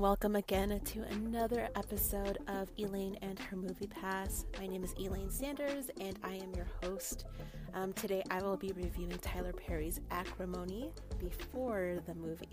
welcome again to another episode of Elaine and her movie pass. My name is Elaine Sanders and I am your host. Um, today I will be reviewing Tyler Perry's Acrimony before the movie.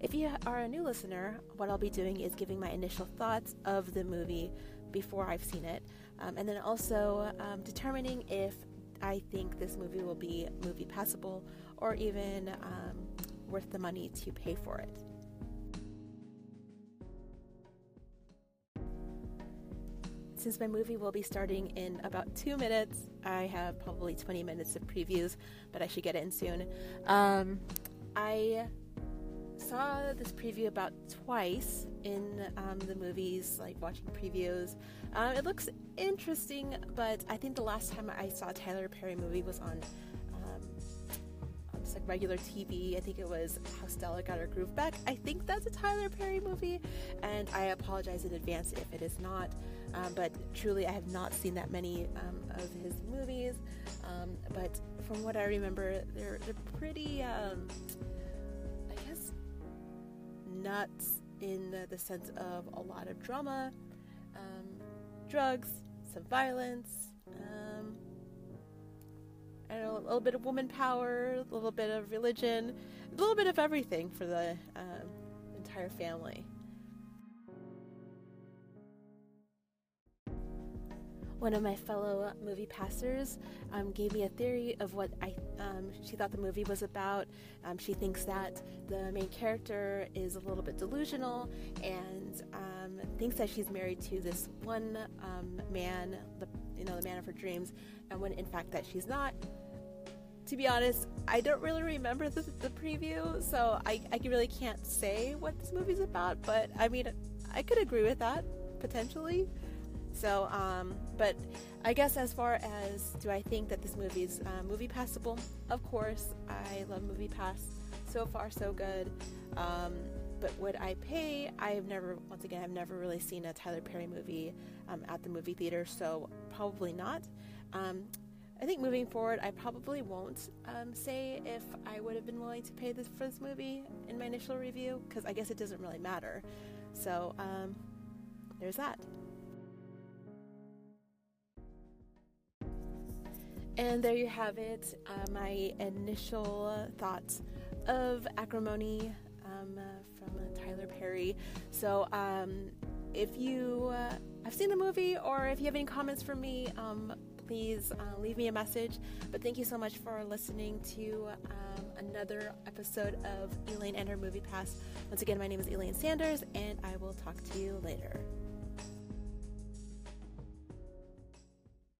If you are a new listener, what I'll be doing is giving my initial thoughts of the movie before I've seen it, um, and then also um, determining if I think this movie will be movie passable or even um, worth the money to pay for it. Since my movie will be starting in about two minutes, I have probably 20 minutes of previews, but I should get in soon. Um, I saw this preview about twice in um, the movies, like watching previews. Um, it looks interesting, but I think the last time I saw Tyler Perry movie was on just like regular TV. I think it was How Stella Got Her Groove Back. I think that's a Tyler Perry movie, and I apologize in advance if it is not. Um, but truly, I have not seen that many um, of his movies. Um, but from what I remember, they're they're pretty I guess, nuts in the, the sense of a lot of drama, um, drugs, some violence, um, little bit of woman power, a little bit of religion, a little bit of everything for the um, entire family. one of my fellow movie passers um, gave me a theory of what I um, she thought the movie was about. Um, she thinks that the main character is a little bit delusional and um, thinks that she's married to this one um, man, the you know the man of her dreams, and when in fact that she's not. To be honest, I don't really remember the, the preview, so I, I really can't say what this movie's about. But I mean, I could agree with that potentially. So, um, but I guess as far as do I think that this movie is uh, movie passable? Of course, I love Movie Pass. So far, so good. Um, but would I pay? I've never, once again, I've never really seen a Tyler Perry movie um, at the movie theater, so probably not. Um, I think moving forward, I probably won't um, say if I would have been willing to pay this for this movie in my initial review, because I guess it doesn't really matter. So um, there's that. And there you have it, uh, my initial thoughts of Acrimony um, uh, from Tyler Perry. So, um, if you uh, seen the movie or if you have any comments for me, um, please uh, leave me a message. But thank you so much for listening to um, another episode of Elaine and her Movie Pass. Once again, my name is Elaine Sanders, and I will talk to you later.